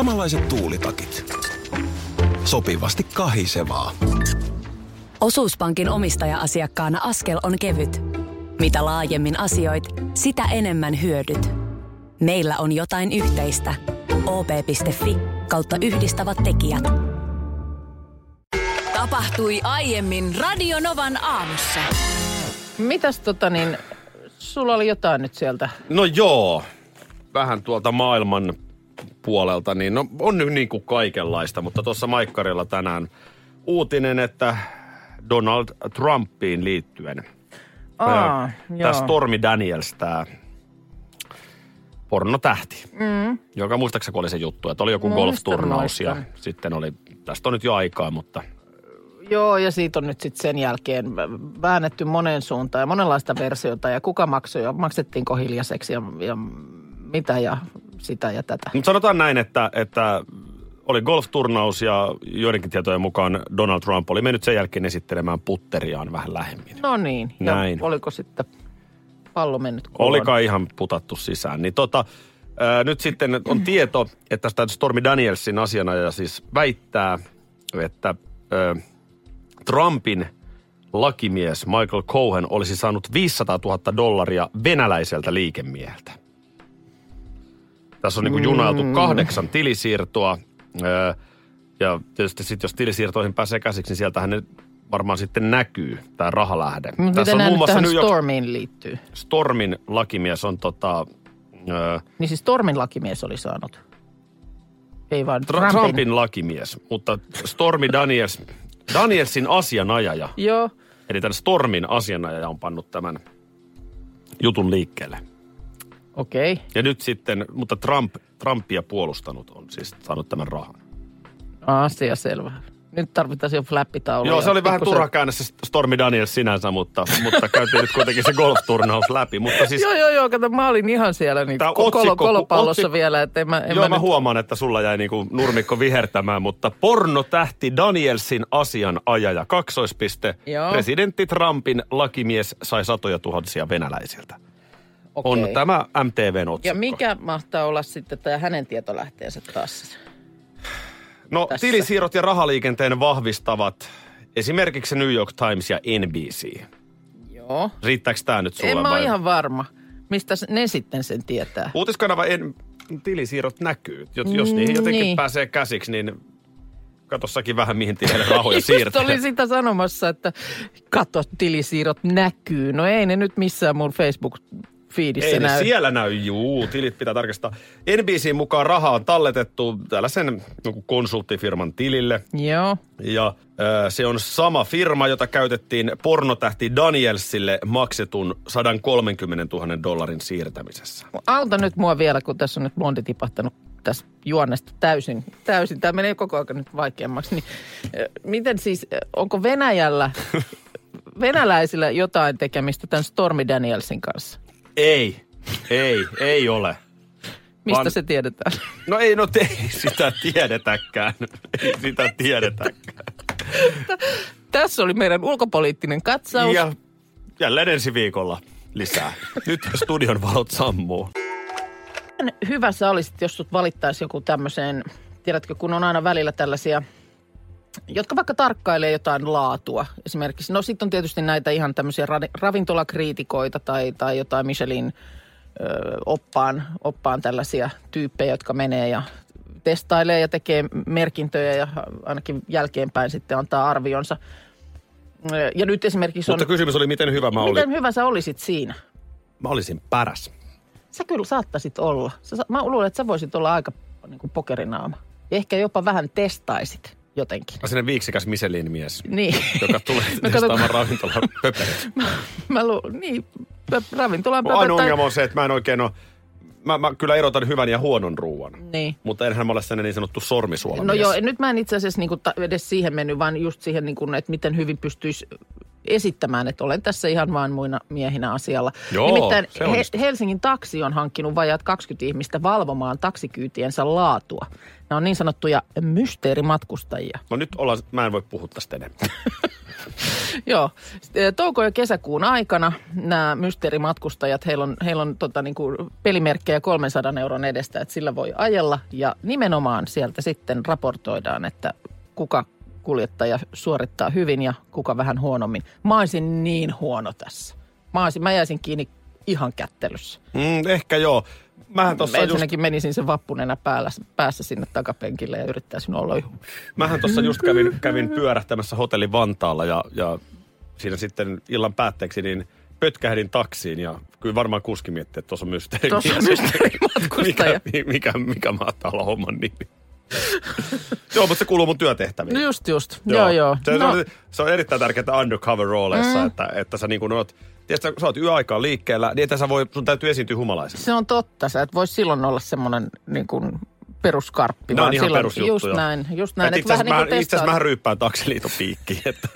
Samanlaiset tuulitakit. Sopivasti kahisevaa. Osuuspankin omistaja-asiakkaana askel on kevyt. Mitä laajemmin asioit, sitä enemmän hyödyt. Meillä on jotain yhteistä. op.fi kautta yhdistävät tekijät. Tapahtui aiemmin Radionovan aamussa. Mitäs tota niin, sulla oli jotain nyt sieltä? No joo, vähän tuolta maailman puolelta, niin no, on nyt niin kuin kaikenlaista, mutta tuossa Maikkarilla tänään uutinen, että Donald Trumpiin liittyen. Aa, Tämä Stormy Daniels, tämä pornotähti, mm. joka muistaakseni oli se juttu, että oli joku Muistan, golfturnaus ja muistan. sitten oli, tästä on nyt jo aikaa, mutta Joo, ja siitä on nyt sitten sen jälkeen väännetty moneen suuntaan ja monenlaista versiota ja kuka maksoi ja maksettiinko hiljaiseksi ja, ja mitä ja sitä ja tätä. Mutta sanotaan näin, että, että oli golfturnaus ja joidenkin tietojen mukaan Donald Trump oli mennyt sen jälkeen esittelemään putteriaan vähän lähemmin. No niin, ja Näin. oliko sitten pallo mennyt kuloon? Oli kai ihan putattu sisään. Niin tota, ää, nyt sitten on tieto, että tämä Stormy Danielsin asianajaja siis väittää, että ää, Trumpin lakimies Michael Cohen olisi saanut 500 000 dollaria venäläiseltä liikemieheltä. Tässä on niin junautu kahdeksan tilisiirtoa. Ja tietysti sitten jos tilisiirtoihin pääsee käsiksi, niin sieltähän ne varmaan sitten näkyy, tämä rahalähde. Mutta miten nämä nyt tähän Stormiin liittyy? Stormin lakimies on tota, Niin siis Stormin lakimies oli saanut. Ei vaan Tra- Trumpin. Trumpin lakimies, mutta Stormi Daniels, Danielsin asianajaja, Joo. eli tämän Stormin asianajaja on pannut tämän jutun liikkeelle. Okei. Okay. Ja nyt sitten, mutta Trump, Trumpia puolustanut on siis saanut tämän rahan. Asia selvä. Nyt tarvitaan jo flappitaulu. Joo, se oli vähän turha käännä se Stormi Daniels sinänsä, mutta, mutta käytiin nyt kuitenkin se golfturnaus läpi. Mutta siis, Joo, joo, joo, kato, mä olin ihan siellä niin kolo, otsikko- kolopallossa otsi- vielä, että en mä, en Joo, mä, mä nyt... huomaan, että sulla jäi niinku nurmikko vihertämään, mutta pornotähti Danielsin asianajaja, kaksoispiste. Joo. Presidentti Trumpin lakimies sai satoja tuhansia venäläisiltä. Okei. On tämä MTVn otsikko. Ja mikä mahtaa olla sitten tämä hänen tietolähteensä taas? No, tässä? tilisiirrot ja rahaliikenteen vahvistavat esimerkiksi New York Times ja NBC. Joo. Riittääkö tämä nyt sulle En mä vai? ihan varma. Mistä ne sitten sen tietää? Uutiskanava en, tilisiirrot näkyy. Jos, jos niihin jotenkin niin. pääsee käsiksi, niin katossakin vähän mihin tielle rahoja siirtää. olin sitä sanomassa, että kato, tilisiirrot näkyy. No ei ne nyt missään mun Facebook-fiidissä Ei näy. siellä näy, juu, tilit pitää tarkistaa. NBCin mukaan raha on talletettu tällaisen jonkun konsulttifirman tilille. Joo. Ja se on sama firma, jota käytettiin pornotähti Danielsille maksetun 130 000 dollarin siirtämisessä. Auta nyt mua vielä, kun tässä on nyt blondi tipahtanut tässä juonnesta täysin. täysin. Tämä menee koko ajan nyt vaikeammaksi. Niin, miten siis, onko Venäjällä, venäläisillä jotain tekemistä tämän Stormy Danielsin kanssa? Ei, ei, ei ole. Mistä Vaan- se tiedetään? No ei, no te, ei sitä tiedetäkään. Ei sitä tiedetäkään. Tässä oli meidän ulkopoliittinen katsaus. Ja jälleen ensi viikolla lisää. Nyt studion valot sammuu. Hyvä sä olisit, jos sut valittaisi joku tämmöiseen, tiedätkö, kun on aina välillä tällaisia, jotka vaikka tarkkailee jotain laatua. Esimerkiksi, no sitten on tietysti näitä ihan tämmöisiä ra- ravintolakriitikoita tai, tai jotain Michelin ö, oppaan, oppaan tällaisia tyyppejä, jotka menee ja testailee ja tekee merkintöjä ja ainakin jälkeenpäin sitten antaa arvionsa. Ja nyt esimerkiksi on, Mutta kysymys oli, miten hyvä mä olin. miten hyvä sä olisit siinä? Mä olisin päräs. Sä kyllä saattaisit olla. Sä, mä luulen, että sä voisit olla aika niin kuin pokerinaama. Ehkä jopa vähän testaisit jotenkin. Mä sinne viiksikäs Michelin mies, Niin. joka tulee No kato, testaamaan ravintolan pöperit. mä lu- niin, ravintolan Mun ainoa ongelma on se, että mä en oikein ole... Mä, mä kyllä erotan hyvän ja huonon ruoan. Niin. Mutta enhän mä ole sellainen niin sanottu sormisuolamies. No joo, nyt mä en itse asiassa niin kuin ta- edes siihen mennyt, vaan just siihen, niin kuin, että miten hyvin pystyisi esittämään, että olen tässä ihan vain muina miehinä asialla. Joo, Nimittäin onnistuu. Helsingin taksi on hankkinut vajaat 20 ihmistä valvomaan taksikyytiensä laatua. Nämä on niin sanottuja mysteerimatkustajia. No nyt ollaan, mä en voi puhua tästä enemmän. Joo. Touko- ja kesäkuun aikana nämä mysteerimatkustajat, heillä on, heillä on tota, niin kuin pelimerkkejä 300 euron edestä, että sillä voi ajella. Ja nimenomaan sieltä sitten raportoidaan, että kuka kuljettaja suorittaa hyvin ja kuka vähän huonommin. Mä olisin niin huono tässä. Mä, olisin, mä jäisin kiinni ihan kättelyssä. Mm, ehkä joo. Mähän tossa just, Ensinnäkin menisin se vappunenä päällä, päässä sinne takapenkille ja yrittäisin olla jo- mähän tossa just kävin, kävin pyörähtämässä hotelli Vantaalla ja, ja siinä sitten illan päätteeksi niin pötkähdin taksiin ja kyllä varmaan kuski miettii, että tuossa on mysteeri. Tuossa on mysteerimatkustaja. mikä, mikä, mikä mahtaa olla homman nimi. Joo, mutta se kuuluu mun työtehtäviin. No just just, joo joo. joo. Se, no, no. se on erittäin tärkeää undercover-rooleissa, mm. että, että sä niin kuin oot, tiedätkö, sä oot yöaikaan liikkeellä, niin että sä voi, sun täytyy esiintyä humalaisena. se on totta, sä et voi silloin olla semmoinen niin kuin peruskarppi. On vaan ihan silloin. Just näin, just näin. Et itse vähän asiassa niin kuin mä, itse asiassa testaa. mähän ryyppään taksiliiton piikkiin, että,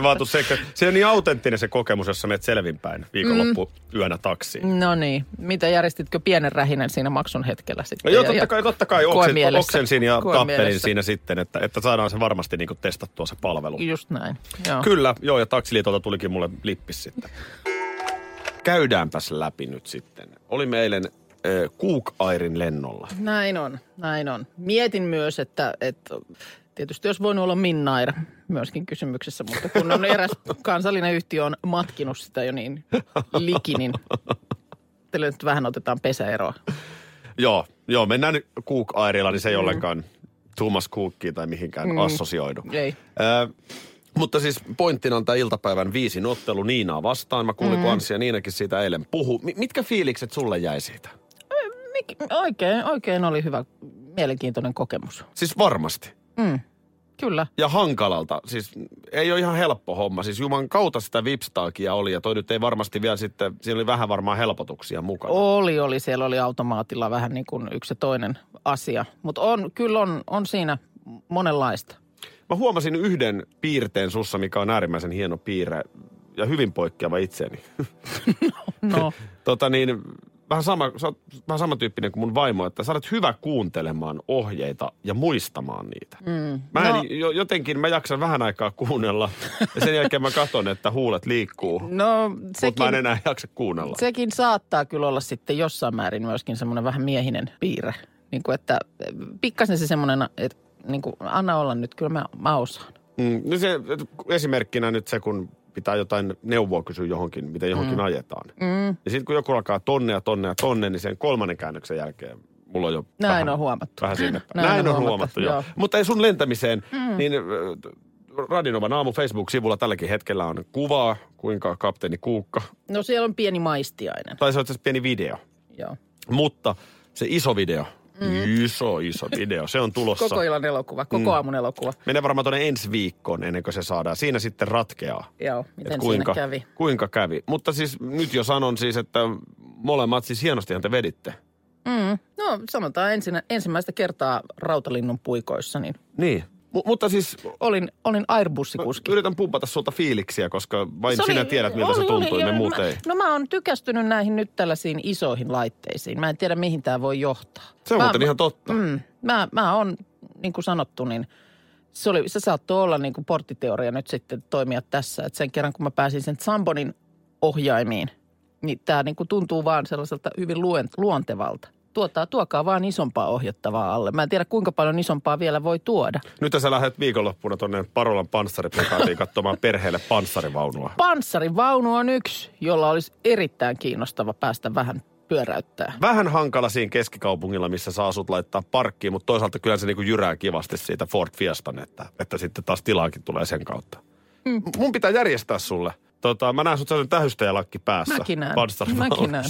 vaan tuu se, se on niin autenttinen se kokemus, jossa menet selvinpäin viikonloppu yönä taksiin. No niin, mitä järjestitkö pienen rähinen siinä maksun hetkellä sitten? No joo, totta kai, totta kai oksen, oksensin ja tappelin siinä sitten, että, että saadaan se varmasti niin kuin testattua se palvelu. Just näin, joo. Kyllä, joo, ja taksiliitolta tulikin mulle lippis sitten. Käydäänpäs läpi nyt sitten. Olimme eilen Cook Airin lennolla. Näin on, näin on. Mietin myös, että, että tietysti olisi voinut olla Minnair myöskin kysymyksessä, mutta kun on eräs kansallinen yhtiö on matkinut sitä jo niin liki, niin nyt vähän otetaan pesäeroa. Joo, joo, mennään nyt Cook Airilla, niin se ei ollenkaan Thomas Cookiin tai mihinkään mm. assosioidu. Ei. Äh, mutta siis pointtina on tämä iltapäivän viisin ottelu Niinaa vastaan. Mä kuulin, mm. kun Anssi ja Niinakin siitä eilen puhu. Mi- mitkä fiilikset sulle jäi siitä? Mik, oikein, oikein oli hyvä, mielenkiintoinen kokemus. Siis varmasti. Mm, kyllä. Ja hankalalta. Siis ei ole ihan helppo homma. Siis Juman kautta sitä vipstaakia oli ja toi nyt ei varmasti vielä sitten, siinä oli vähän varmaan helpotuksia mukana. Oli, oli. Siellä oli automaatilla vähän niin kuin yksi ja toinen asia. Mutta on, kyllä on, on siinä monenlaista. Mä huomasin yhden piirteen sussa, mikä on äärimmäisen hieno piirre ja hyvin poikkeava itseni. No, tota niin, vähän, sama, sä oot vähän samantyyppinen kuin mun vaimo, että sä olet hyvä kuuntelemaan ohjeita ja muistamaan niitä. Mm. Mä en, No. jo, jotenkin mä jaksan vähän aikaa kuunnella ja sen jälkeen mä katson, että huulet liikkuu. no Mutta sekin, mä en enää jaksa kuunnella. sekin saattaa kyllä olla sitten jossain määrin myöskin semmoinen vähän miehinen piirre. Niin kuin että pikkasen se semmoinen, että niin kuin, anna olla nyt, kyllä mä, mä osaan. Mm, no se, esimerkkinä nyt se, kun pitää jotain neuvoa kysyä johonkin, miten johonkin mm. ajetaan. Mm. Ja sitten kun joku alkaa tonne ja tonne ja tonne, niin sen kolmannen käännöksen jälkeen mulla on jo Näin vähän, on huomattu. Vähän sinne. päin. Näin Näin, on on huomattu, huomattu, joo. joo. Mutta ei sun lentämiseen, mm. niin Radinovan aamu Facebook-sivulla tälläkin hetkellä on kuvaa, kuinka kapteeni Kuukka, No siellä on pieni maistiainen. tai se on pieni video, Joo. mutta se iso video, mm. iso iso video, se on tulossa. Koko illan elokuva, koko mm. aamun elokuva. Menee varmaan tuonne ensi viikkoon ennen kuin se saadaan. Siinä sitten ratkeaa. Joo, Et miten kuinka, siinä kävi. Kuinka kävi. Mutta siis nyt jo sanon siis, että molemmat siis hienostihan te veditte. Mm. No sanotaan ensin, ensimmäistä kertaa rautalinnun puikoissa, niin Niin. M- mutta siis olin, olin Airbus-kuski. yritän pumpata sulta fiiliksiä, koska vain Se oli- sinä tiedät, miltä se oli- tuntui, oli, me muut ei. No mä oon tykästynyt näihin nyt tällaisiin isoihin laitteisiin. Mä en tiedä, mihin tämä voi johtaa. Se on mä, muuten ihan totta. Mm, mä, mä oon, niin kuin sanottu, niin se, oli, se saattoi olla niin kuin porttiteoria nyt sitten toimia tässä. Että sen kerran, kun mä pääsin sen Zambonin ohjaimiin, niin tämä niin kuin tuntuu vaan sellaiselta hyvin luontevalta. Tuota, tuokaa vaan isompaa ohjattavaa alle. Mä en tiedä, kuinka paljon isompaa vielä voi tuoda. Nyt sä lähdet viikonloppuna tuonne Parolan panssariplakaatiin katsomaan perheelle panssarivaunua. Panssarivaunu on yksi, jolla olisi erittäin kiinnostava päästä vähän pyöräyttää. Vähän hankala siinä keskikaupungilla, missä sä asut laittaa parkkiin, mutta toisaalta kyllä se niinku jyrää kivasti siitä Ford Fiestan, että, että sitten taas tilaakin tulee sen kautta. Mm. Mun pitää järjestää sulle. Tota, mä näen sut sellainen tähystäjälakki päässä. Mäkin näen. Mäkin näen.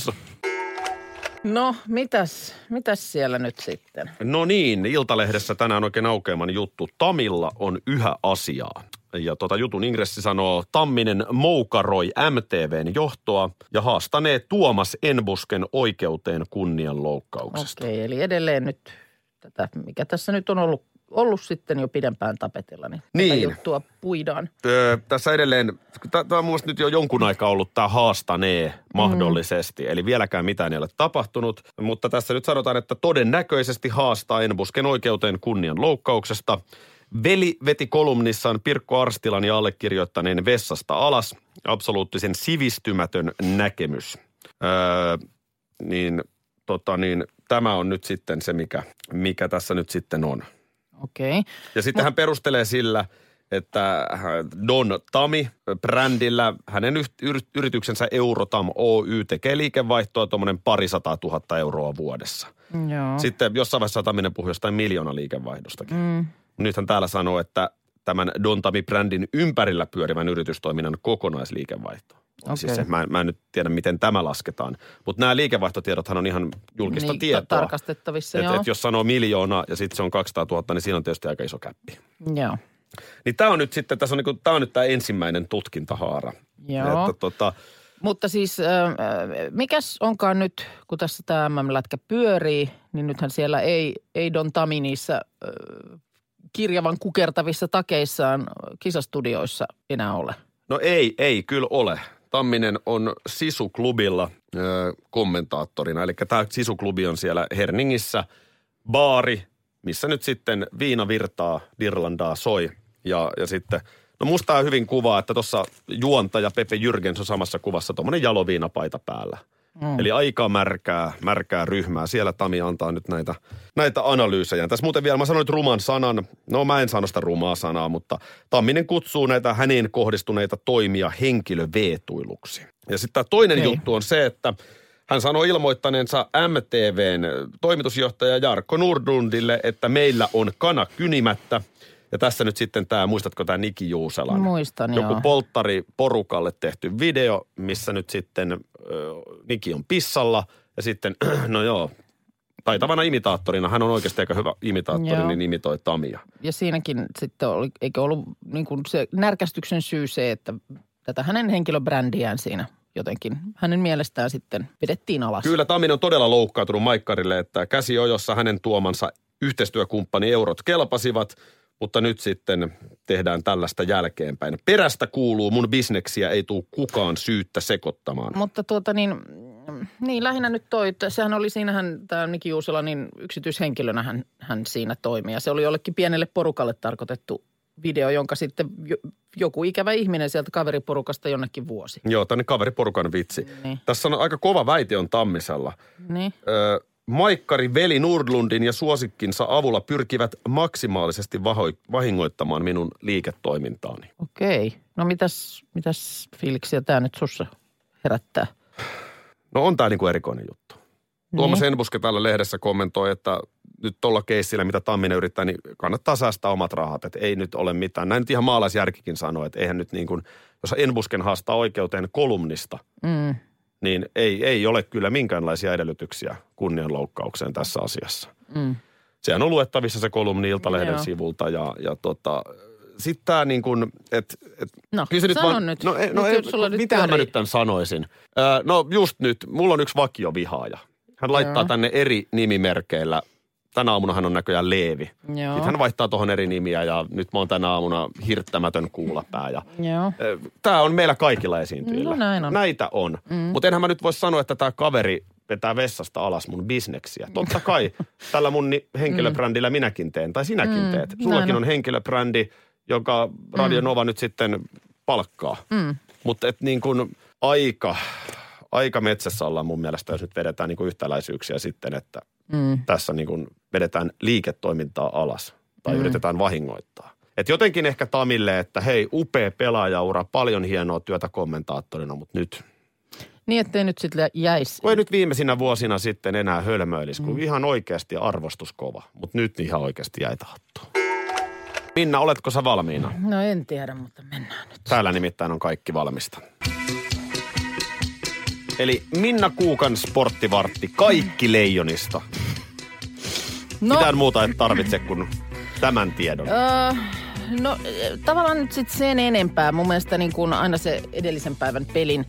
No, mitäs, mitäs siellä nyt sitten? No niin, Iltalehdessä tänään oikein aukeaman juttu. Tamilla on yhä asiaa. Ja tota jutun ingressi sanoo, Tamminen moukaroi MTVn johtoa ja haastanee Tuomas Enbusken oikeuteen kunnianloukkauksesta. Okei, eli edelleen nyt tätä, mikä tässä nyt on ollut, ollut sitten jo pidempään tapetilla, niin, tätä Niin. juttua puidaan. Öö, tässä edelleen, tämä on mun nyt jo jonkun aikaa ollut tämä haastanee mahdollisesti, mm. eli vieläkään mitään ei ole tapahtunut, mutta tässä nyt sanotaan, että todennäköisesti haastaa Enbusken oikeuteen kunnian loukkauksesta. Veli veti kolumnissaan Pirkko Arstilan ja allekirjoittaneen vessasta alas absoluuttisen sivistymätön näkemys. Öö, niin, tota niin, tämä on nyt sitten se, mikä, mikä tässä nyt sitten on. Okei. Okay. Ja sitten hän perustelee sillä, että Don Tami brändillä hänen yrityksensä Eurotam Oy tekee liikevaihtoa tuommoinen parisataa tuhatta euroa vuodessa. Joo. Sitten jossain vaiheessa Taminen puhui jostain miljoona liikevaihdostakin. Mm. Nyt hän täällä sanoo, että tämän Don Tami-brändin ympärillä pyörivän yritystoiminnan kokonaisliikevaihto. Okay. Siis se, mä, mä en nyt tiedä, miten tämä lasketaan. Mutta nämä liikevaihtotiedothan on ihan julkista niin, tietoa. tarkastettavissa, et, joo. et jos sanoo miljoona ja sitten se on 200 000, niin siinä on tietysti aika iso käppi. Joo. Niin tämä on nyt sitten, tässä on, niinku, tää on nyt tämä ensimmäinen tutkintahaara. Joo. Että, tota, Mutta siis, äh, mikäs onkaan nyt, kun tässä tämä MM-lätkä pyörii, niin nythän siellä ei, ei Don Tami niissä äh, kirjavan kukertavissa takeissaan kisastudioissa enää ole. no ei, ei kyllä ole. Tamminen on Sisu-klubilla ö, kommentaattorina. Eli tämä Sisu-klubi on siellä Herningissä baari, missä nyt sitten viina virtaa, Dirlandaa soi. Ja, ja sitten, no musta on hyvin kuvaa, että tuossa juontaja Pepe Jürgens on samassa kuvassa tuommoinen jaloviinapaita päällä. Mm. Eli aika märkää, märkää ryhmää. Siellä Tami antaa nyt näitä, näitä analyysejä. Tässä muuten vielä, mä sanoin ruman sanan. No mä en sano sitä rumaa sanaa, mutta Tamminen kutsuu näitä häneen kohdistuneita toimia henkilöveetuiluksi. Ja sitten tämä toinen Ei. juttu on se, että hän sanoi ilmoittaneensa MTVn toimitusjohtaja Jarkko Nordlundille, että meillä on kana kynimättä. Ja tässä nyt sitten tämä, muistatko tämä Niki Juuselan? Muistan, Joku joo. polttari porukalle tehty video, missä nyt sitten ö, Niki on pissalla ja sitten, no joo, taitavana imitaattorina, hän on oikeasti aika hyvä imitaattori, Joo. niin imitoi Tamia. Ja siinäkin sitten oli, eikö ollut niin kuin se närkästyksen syy se, että tätä hänen henkilöbrändiään siinä jotenkin hänen mielestään sitten vedettiin alas. Kyllä Taminen on todella loukkaantunut Maikkarille, että käsi ojossa hänen tuomansa yhteistyökumppani eurot kelpasivat, mutta nyt sitten tehdään tällaista jälkeenpäin. Perästä kuuluu, mun bisneksiä ei tule kukaan syyttä sekoittamaan. Mutta tuota niin, niin lähinnä nyt toi, että sehän oli siinähän, tämä Niki Juusela, niin yksityishenkilönä hän, hän siinä toimi. Ja se oli jollekin pienelle porukalle tarkoitettu video, jonka sitten jo, joku ikävä ihminen sieltä kaveriporukasta jonnekin vuosi. Joo, tänne kaveriporukan vitsi. Niin. Tässä on aika kova väite on Tammisella. Niin. Ö, Maikkari Veli Nordlundin ja suosikkinsa avulla pyrkivät maksimaalisesti vahingoittamaan minun liiketoimintaani. Okei. No mitäs, mitäs fiiliksiä tämä nyt sussa herättää? No on tämä niinku erikoinen juttu. Tuomas Enbuske täällä lehdessä kommentoi, että nyt tuolla keissillä, mitä Tamminen yrittää, niin kannattaa säästää omat rahat. Että ei nyt ole mitään. Näin nyt ihan maalaisjärkikin sanoi, että eihän nyt niin kuin, jos Enbusken haastaa oikeuteen kolumnista, Mm. Niin ei, ei ole kyllä minkäänlaisia edellytyksiä kunnianloukkaukseen tässä asiassa. Mm. Sehän on luettavissa se kolumni Iltalehden Joo. sivulta ja, ja tota, sitten tämä niin kuin, että et, No, se sano nyt. No, ei- no Nyt sulla nyt mitähän mä nyt tämän sanoisin? Öö, no just nyt, mulla on yksi vakiovihaaja. Hän laittaa Joo. tänne eri nimimerkeillä. Tänä aamuna hän on näköjään Leevi. Joo. Sitten hän vaihtaa tuohon eri nimiä ja nyt mä oon tänä aamuna hirttämätön kuulapää. Ja, Joo. Tämä on meillä kaikilla esiintyjillä. No näin on. Näitä on. Mm. Mutta enhän mä nyt voi sanoa, että tämä kaveri vetää vessasta alas mun bisneksiä. Totta kai tällä mun henkilöbrändillä minäkin teen, tai sinäkin Mm, teet. näin Sullakin on. on henkilöbrändi, joka Radio Nova nyt sitten palkkaa. Mm. Mutta et niin kuin aika, aika metsässä ollaan mun mielestä, jos nyt vedetään niin kuin yhtäläisyyksiä sitten, että Mm. tässä niin kuin vedetään liiketoimintaa alas tai mm. yritetään vahingoittaa. Et jotenkin ehkä Tamille, että hei, upea pelaajaura, paljon hienoa työtä kommentaattorina, mutta nyt, Niin, ettei nyt sitten jäisi. ei nyt viimeisinä vuosina sitten enää hölmöilisi, kun ihan oikeasti arvostus kova, mutta nyt ihan oikeasti jäi hattuun. Minna, oletko sä valmiina? No en tiedä, mutta mennään nyt. Täällä nimittäin on kaikki valmista. Eli Minna Kuukan sporttivartti, kaikki leijonista. No, Mitään muuta et tarvitse kuin tämän tiedon. öö, no tavallaan nyt sitten sen enempää. Mun mielestä niin kuin aina se edellisen päivän pelin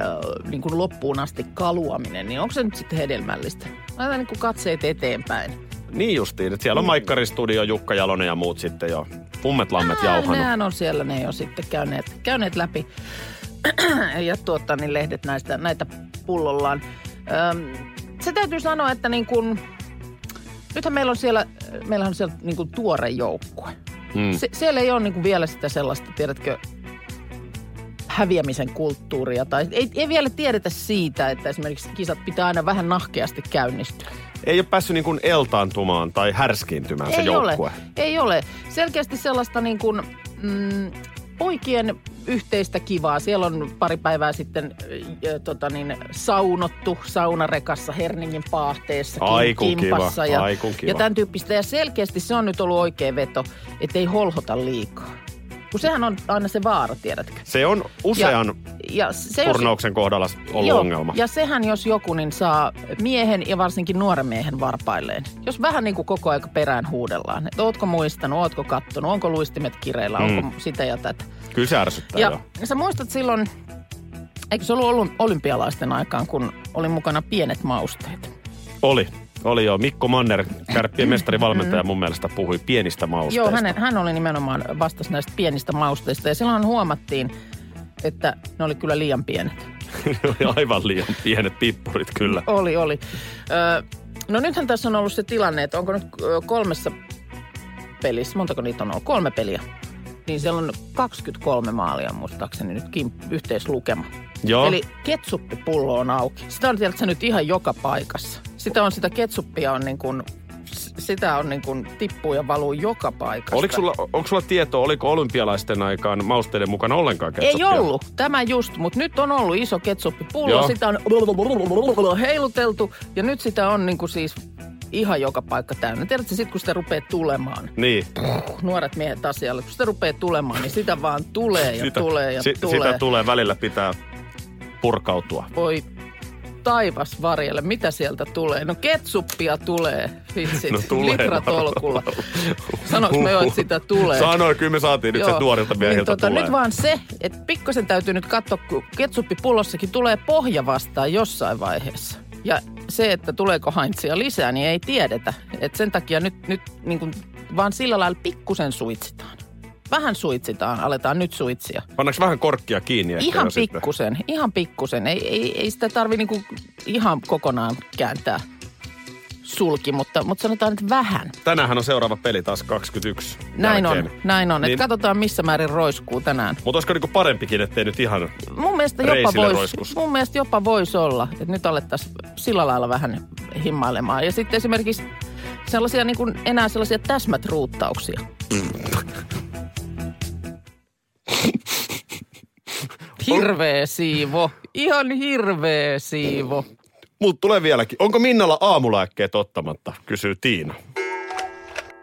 öö, niin kuin loppuun asti kaluaminen, niin onko se nyt sitten hedelmällistä? Aina niin kuin katseet eteenpäin. Niin justiin, että siellä on Maikkari Studio, Jukka Jalonen ja muut sitten jo pummet lammet Ää, jauhanut. Nehän on siellä ne jo sitten käyneet, käyneet läpi ja tuottaa niin lehdet näistä, näitä pullollaan. Öm, se täytyy sanoa, että niin kuin, nythän meillä on siellä, meillähän on siellä niin kuin tuore joukkue. Mm. Se, siellä ei ole niin kuin vielä sitä sellaista, tiedätkö, häviämisen kulttuuria. Tai ei, ei vielä tiedetä siitä, että esimerkiksi kisat pitää aina vähän nahkeasti käynnistyä. Ei ole päässyt niin kuin eltaantumaan tai härskiintymään se Ei joukkue. ole, ei ole. Selkeästi sellaista niin kuin, mm, poikien yhteistä kivaa. Siellä on pari päivää sitten äh, tota niin, saunottu saunarekassa Herningin paahteessa, Ai kun kiva, kimpassa ja, ai kun kiva. ja tämän tyyppistä. Ja selkeästi se on nyt ollut oikea veto, että ei holhota liikaa. Kun sehän on aina se vaara, tiedätkö? Se on usean ja, ja se, jos- turnauksen kohdalla ollut Joo, ongelma. Ja sehän jos joku, niin saa miehen ja varsinkin nuoren miehen varpailleen. Jos vähän niin kuin koko aika perään huudellaan, että ootko muistanut, ootko kattonut, onko luistimet kireillä, Mm. onko sitä ja tätä. Kyllä se ärsyttää Ja joo. sä muistat silloin, eikö se ollut ollut olympialaisten aikaan, kun oli mukana pienet mausteet? Oli. Oli joo. Mikko Manner, kärppien mestarivalmentaja mun mielestä puhui pienistä mausteista. Joo, hänen, hän oli nimenomaan vastas näistä pienistä mausteista ja silloin huomattiin, että ne oli kyllä liian pienet. oli aivan liian pienet pippurit kyllä. Oli, oli. Ö, no nythän tässä on ollut se tilanne, että onko nyt kolmessa pelissä, montako niitä on ollut? Kolme peliä. Niin siellä on 23 maalia muistaakseni nytkin yhteislukema. Joo. Eli ketsuppipullo on auki. Sitä on tiedätkö, nyt ihan joka paikassa. Sitä on sitä ketsuppia on niin kuin, sitä on niin kuin tippuu ja valuu joka paikasta. Oliko sulla, onko sulla tietoa, oliko olympialaisten aikaan mausteiden mukana ollenkaan Ei ketsuppia? ollut, tämä just, mutta nyt on ollut iso ketsuppipullo, Joo. sitä on heiluteltu ja nyt sitä on niin kuin siis ihan joka paikka täynnä. Tiedätkö, sit kun sitä rupeaa tulemaan, Niin. nuoret miehet asialle, kun sitä rupeaa tulemaan, niin sitä vaan tulee ja tulee ja si- tulee. Sitä tulee, välillä pitää purkautua. Voi taivas varjelle, mitä sieltä tulee? No ketsuppia tulee, vitsit, No tulee litratolkulla. Sanoinko me jo, että sitä tulee? Sanoin, kyllä me saatiin nyt se nuorilta miehiltä niin, tota, tulee. Nyt vaan se, että pikkasen täytyy nyt katsoa, kun ketsuppipulossakin tulee pohja vastaan jossain vaiheessa. Ja se, että tuleeko Heinzia lisää, niin ei tiedetä. Et sen takia nyt, nyt niin kuin, vaan sillä lailla pikkusen suitsitaan. Vähän suitsitaan, aletaan nyt suitsia. Pannaanko vähän korkkia kiinni? Ihan jo sitten? pikkusen, ihan pikkusen. Ei, ei, ei sitä tarvi niinku ihan kokonaan kääntää sulki, mutta, mutta sanotaan nyt vähän. Tänäänhän on seuraava peli taas 21 Näin jälkeen. on, näin on. Niin- Niin. katsotaan missä määrin roiskuu tänään. Mutta olisiko niinku parempikin, ettei nyt ihan... Mun mielestä jopa voisi roiskus. mun mielestä jopa vois olla, että nyt alettaisiin sillä lailla vähän himmailemaan. Ja sitten esimerkiksi sellaisia niin kuin enää sellaisia täsmätruuttauksia. Hirveä siivo. Ihan hirveä siivo. Mut tulee vieläkin. Onko Minnalla aamulääkkeet ottamatta, kysyy Tiina.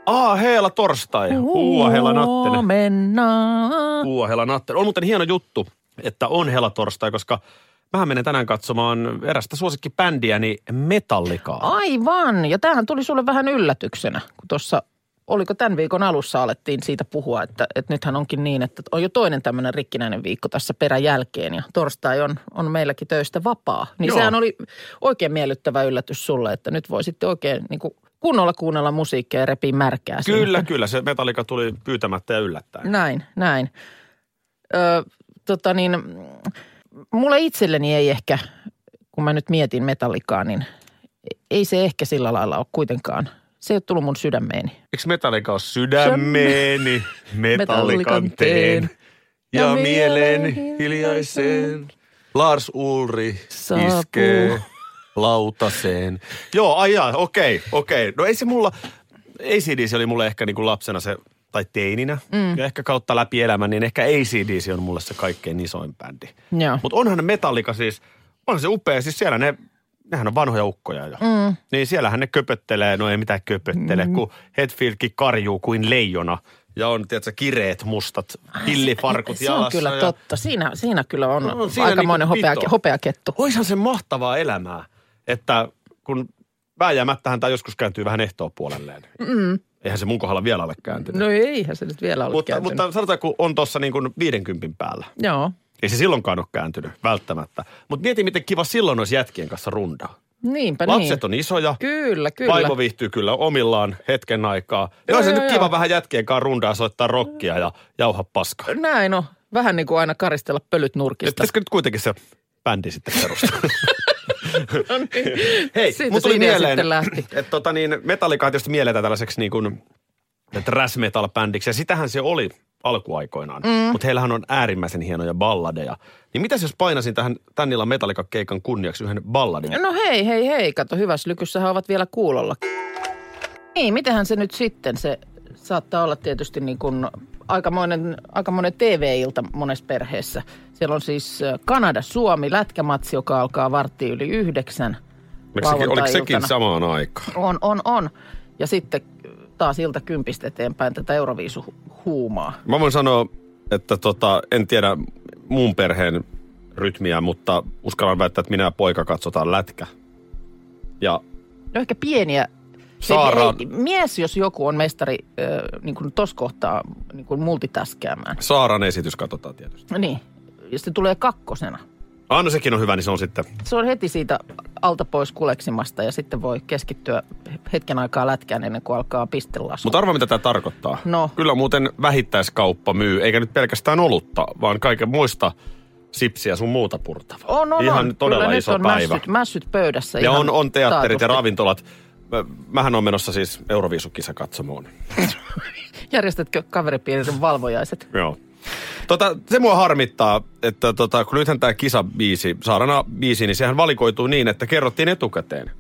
Aa, heela torstai. Uua hela nattene. Huomenna. Uua hela nattene. On muuten hieno juttu, että on hela torstai, koska mähän menen tänään katsomaan erästä suosikkibändiäni Metallikaa. Aivan. Ja tämähän tuli sulle vähän yllätyksenä, kun tuossa, oliko tämän viikon alussa alettiin siitä puhua, että, että nythän onkin niin, että on jo toinen tämmöinen rikkinäinen viikko tässä peräjälkeen ja torstai on, on meilläkin töistä vapaa. Niin Joo. sehän oli oikein miellyttävä yllätys sulle, että nyt voi sitten oikein niin kuin kunnolla kuunnella musiikkia ja repii märkää. Kyllä, kyllä. Se Metallika tuli pyytämättä ja yllättäen. Näin, näin. Ö, tota niin, mulle itselleni ei ehkä, kun mä nyt mietin metallikaa, niin ei se ehkä sillä lailla ole kuitenkaan. Se ei ole tullut mun sydämeeni. Eikö Metallika ole sydämeeni, metallikan teen ja Ja mieleen mieleen hiljaiseen. Lars Ulri Saapuu. iskee lautaseen. Joo, ai jaa, okei, okei. No ei se mulla, ACDC oli mulle ehkä niin kuin lapsena se, tai teininä, mm. ja ehkä kautta läpi elämän, niin ehkä ACDC on mulle se kaikkein isoin bändi. Mutta onhan Metallika siis, on se upea, siis siellä ne, nehän on vanhoja ukkoja jo. Mm. Niin siellähän ne köpöttelee, no ei mitään köpöttele, mm. kun Hetfieldkin karjuu kuin leijona. Ja on, tiedätkö, kireet mustat pillifarkut Se on jalassa. kyllä ja... totta. Siinä, siinä kyllä on, No, siinä aikamoinen niinku hopea, hopeakettu. Oishan se mahtavaa elämää, että kun vääjäämättähän tämä joskus kääntyy vähän ehtoon puolelleen. Mm. Eihän se mun kohdalla vielä ole kääntynyt. No eihän se nyt vielä ole mutta, kääntynyt. mutta sanotaan, kun on tuossa niin kuin 50 päällä. Joo. Ei se silloinkaan ole kääntynyt, välttämättä. Mutta mieti, miten kiva silloin olisi jätkien kanssa rundaa. Niinpä Lapset niin. on isoja. Kyllä, kyllä. Vaimo viihtyy kyllä omillaan hetken aikaa. Ja Joo, joo, nyt kiva joo. vähän jätkien kanssa rundaa soittaa rockia ja jauha paskaa. Näin on. Vähän niin kuin aina karistella pölyt nurkista. Pitäisikö nyt kuitenkin se bändi sitten perustaa? No niin. Hei, Siitä mun tuli se mieleen, että tota niin, Metallica tietysti mielletään tällaiseksi niin kuin thrash metal bändiksi. Ja sitähän se oli alkuaikoinaan. Mm. Mutta heillähän on äärimmäisen hienoja balladeja. Niin mitäs jos painasin tähän tän illan Metallica-keikan kunniaksi yhden balladin? No hei, hei, hei. Kato, hyvässä lykyssähän ovat vielä kuulolla. Niin, mitenhän se nyt sitten, se saattaa olla tietysti niin kuin aikamoinen, aikamoinen TV-ilta monessa perheessä. Siellä on siis äh, Kanada-Suomi lätkämatsi, joka alkaa varttiin yli yhdeksän. Oliko sekin, samaan aikaan? On, on, on. Ja sitten taas ilta kympistä eteenpäin tätä Euroviisu-huumaa. Mä voin sanoa, että tota, en tiedä muun perheen rytmiä, mutta uskallan väittää, että minä ja poika katsotaan lätkä. Ja No ehkä pieniä. Saara- hei, mies, jos joku on mestari äh, niin kuin tos kohtaa niin kuin multitaskäämään. Saaran esitys katsotaan tietysti. No niin, ja se tulee kakkosena. Ah, no sekin on hyvä, niin se on sitten. Se on heti siitä alta pois kuleksimasta ja sitten voi keskittyä hetken aikaa lätkään ennen kuin alkaa pistelasku. Mutta arva, mitä tämä tarkoittaa. No. Kyllä muuten vähittäiskauppa myy, eikä nyt pelkästään olutta, vaan kaiken muista sipsiä sun muuta purtavaa. on, on, Ihan on. todella Kyllä iso nyt on päivä. Mässyt, mässyt pöydässä. Ja on, on teatterit ja taatusti. ravintolat. Mä- Mähän on menossa siis Euroviisukisa katsomoon. Järjestätkö kaveripiirin valvojaiset? Joo. Tota, se mua harmittaa, että tota, kun nythän tämä kisabiisi, Saarana biisi, niin sehän valikoituu niin, että kerrottiin etukäteen,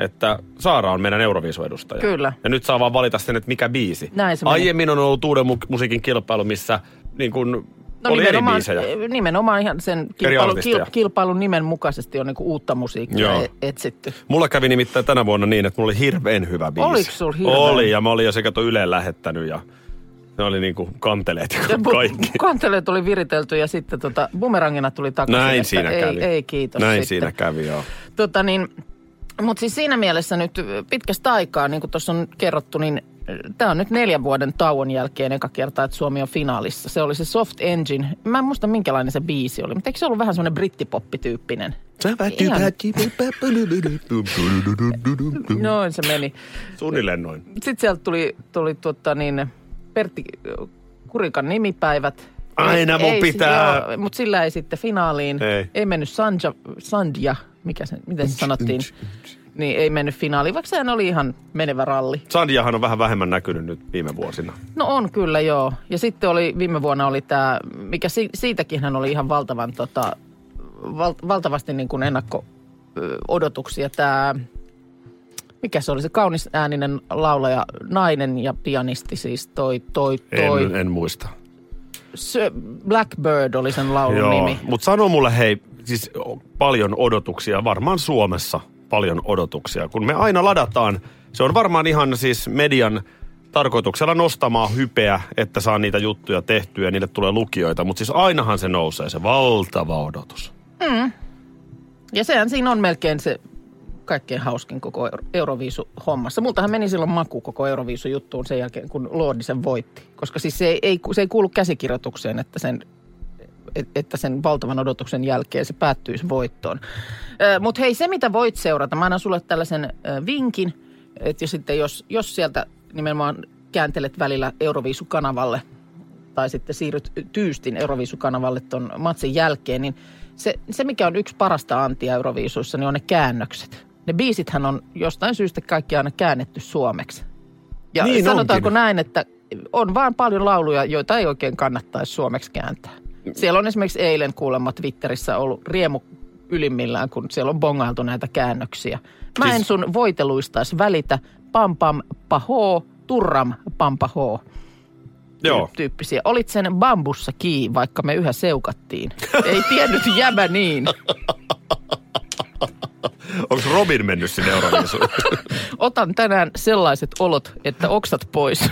että Saara on meidän Euroviisuedustaja. Kyllä. Ja nyt saa vaan valita sen, että mikä biisi. Näin se meni. Aiemmin on ollut uuden mu- musiikin kilpailu, missä niin kun No oli eri nimenomaan, biisejä. nimenomaan ihan sen kilpailun, artisteja. kil, kilpailun nimen mukaisesti on niinku uutta musiikkia Joo. e- etsitty. Mulla kävi nimittäin tänä vuonna niin, että mulla oli hirveän hyvä biisi. Oliko sulla hirveän? Oli, ja mä olin jo se kato Yleen lähettänyt ja ne oli niinku kanteleet ja Bu- kaikki. Kanteleet oli viritelty ja sitten tota, bumerangina tuli takaisin. Näin siinä ei, kävi. Ei, kiitos Näin sitten. siinä kävi, joo. Tota niin, mutta siis siinä mielessä nyt pitkästä aikaa, niin kuin tuossa on kerrottu, niin tämä on nyt neljän vuoden tauon jälkeen eka kerta, että Suomi on finaalissa. Se oli se Soft Engine. Mä en muista minkälainen se biisi oli, mutta eikö se ollut vähän semmoinen brittipoppityyppinen? Ihan. Noin se meni. Suunnilleen noin. Sitten sieltä tuli, tuli tuota niin, Pertti Kurikan nimipäivät. Aina mun pitää. Mutta sillä ei sitten finaaliin. Ei. ei mennyt Sanja, Sandja, mikä se, miten se sanottiin, niin ei mennyt finaaliin, vaikka sehän oli ihan menevä ralli. Sandiahan on vähän vähemmän näkynyt nyt viime vuosina. No on kyllä, joo. Ja sitten oli, viime vuonna oli tämä, mikä si, siitäkin hän oli ihan valtavan, tota, val, valtavasti niin kuin ennakko-odotuksia. Tämä, mikä se oli, se kaunis ääninen laulaja, nainen ja pianisti siis toi, toi, toi. En, en muista. Se Blackbird oli sen laulun nimi. mutta sano mulle hei, siis paljon odotuksia, varmaan Suomessa paljon odotuksia. Kun me aina ladataan, se on varmaan ihan siis median tarkoituksella nostamaan hypeä, että saa niitä juttuja tehtyä ja niille tulee lukijoita. Mutta siis ainahan se nousee, se valtava odotus. Ja sehän siinä on melkein se kaikkein hauskin koko Euro- Euroviisu-hommassa. Multahan meni silloin maku koko Euroviisu-juttuun sen jälkeen, kun Lordi sen voitti. Koska siis se ei, ei, se ei kuulu käsikirjoitukseen, että sen, et- että sen valtavan odotuksen jälkeen se päättyisi voittoon. Mutta hei, se mitä voit seurata, mä annan sulle tällaisen vinkin, että jos, sitten jos, jos sieltä nimenomaan kääntelet välillä Euroviisu-kanavalle tai sitten siirryt tyystin Euroviisukanavalle ton matsin jälkeen, niin se, se mikä on yksi parasta antia Euroviisuissa, niin on ne käännökset. Ne biisithän on jostain syystä kaikki aina käännetty suomeksi. Ja Niin sanotaanko onkin. näin, että on vaan paljon lauluja, joita ei oikein kannattaisi suomeksi kääntää. Siellä on esimerkiksi eilen kuulemma Twitterissä ollut riemu ylimmillään, kun siellä on bongailtu näitä käännöksiä. Mä en Siis- sun voiteluistais välitä, pam pam paho, turram pam paho Joo. tyyppisiä. Olit sen bambussa kiinni, vaikka me yhä seukattiin. Ei tiennyt jäbä niin. Onko Robin mennyt sinne Euroviisuun? Otan tänään sellaiset olot, että oksat pois.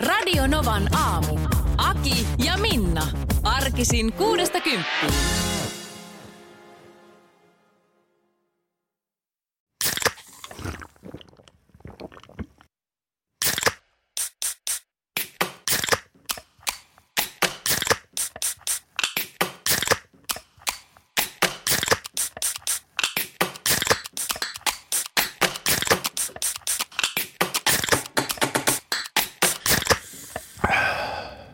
Radio Novan aamu. Aki ja Minna. Arkisin kuudesta kymppiin.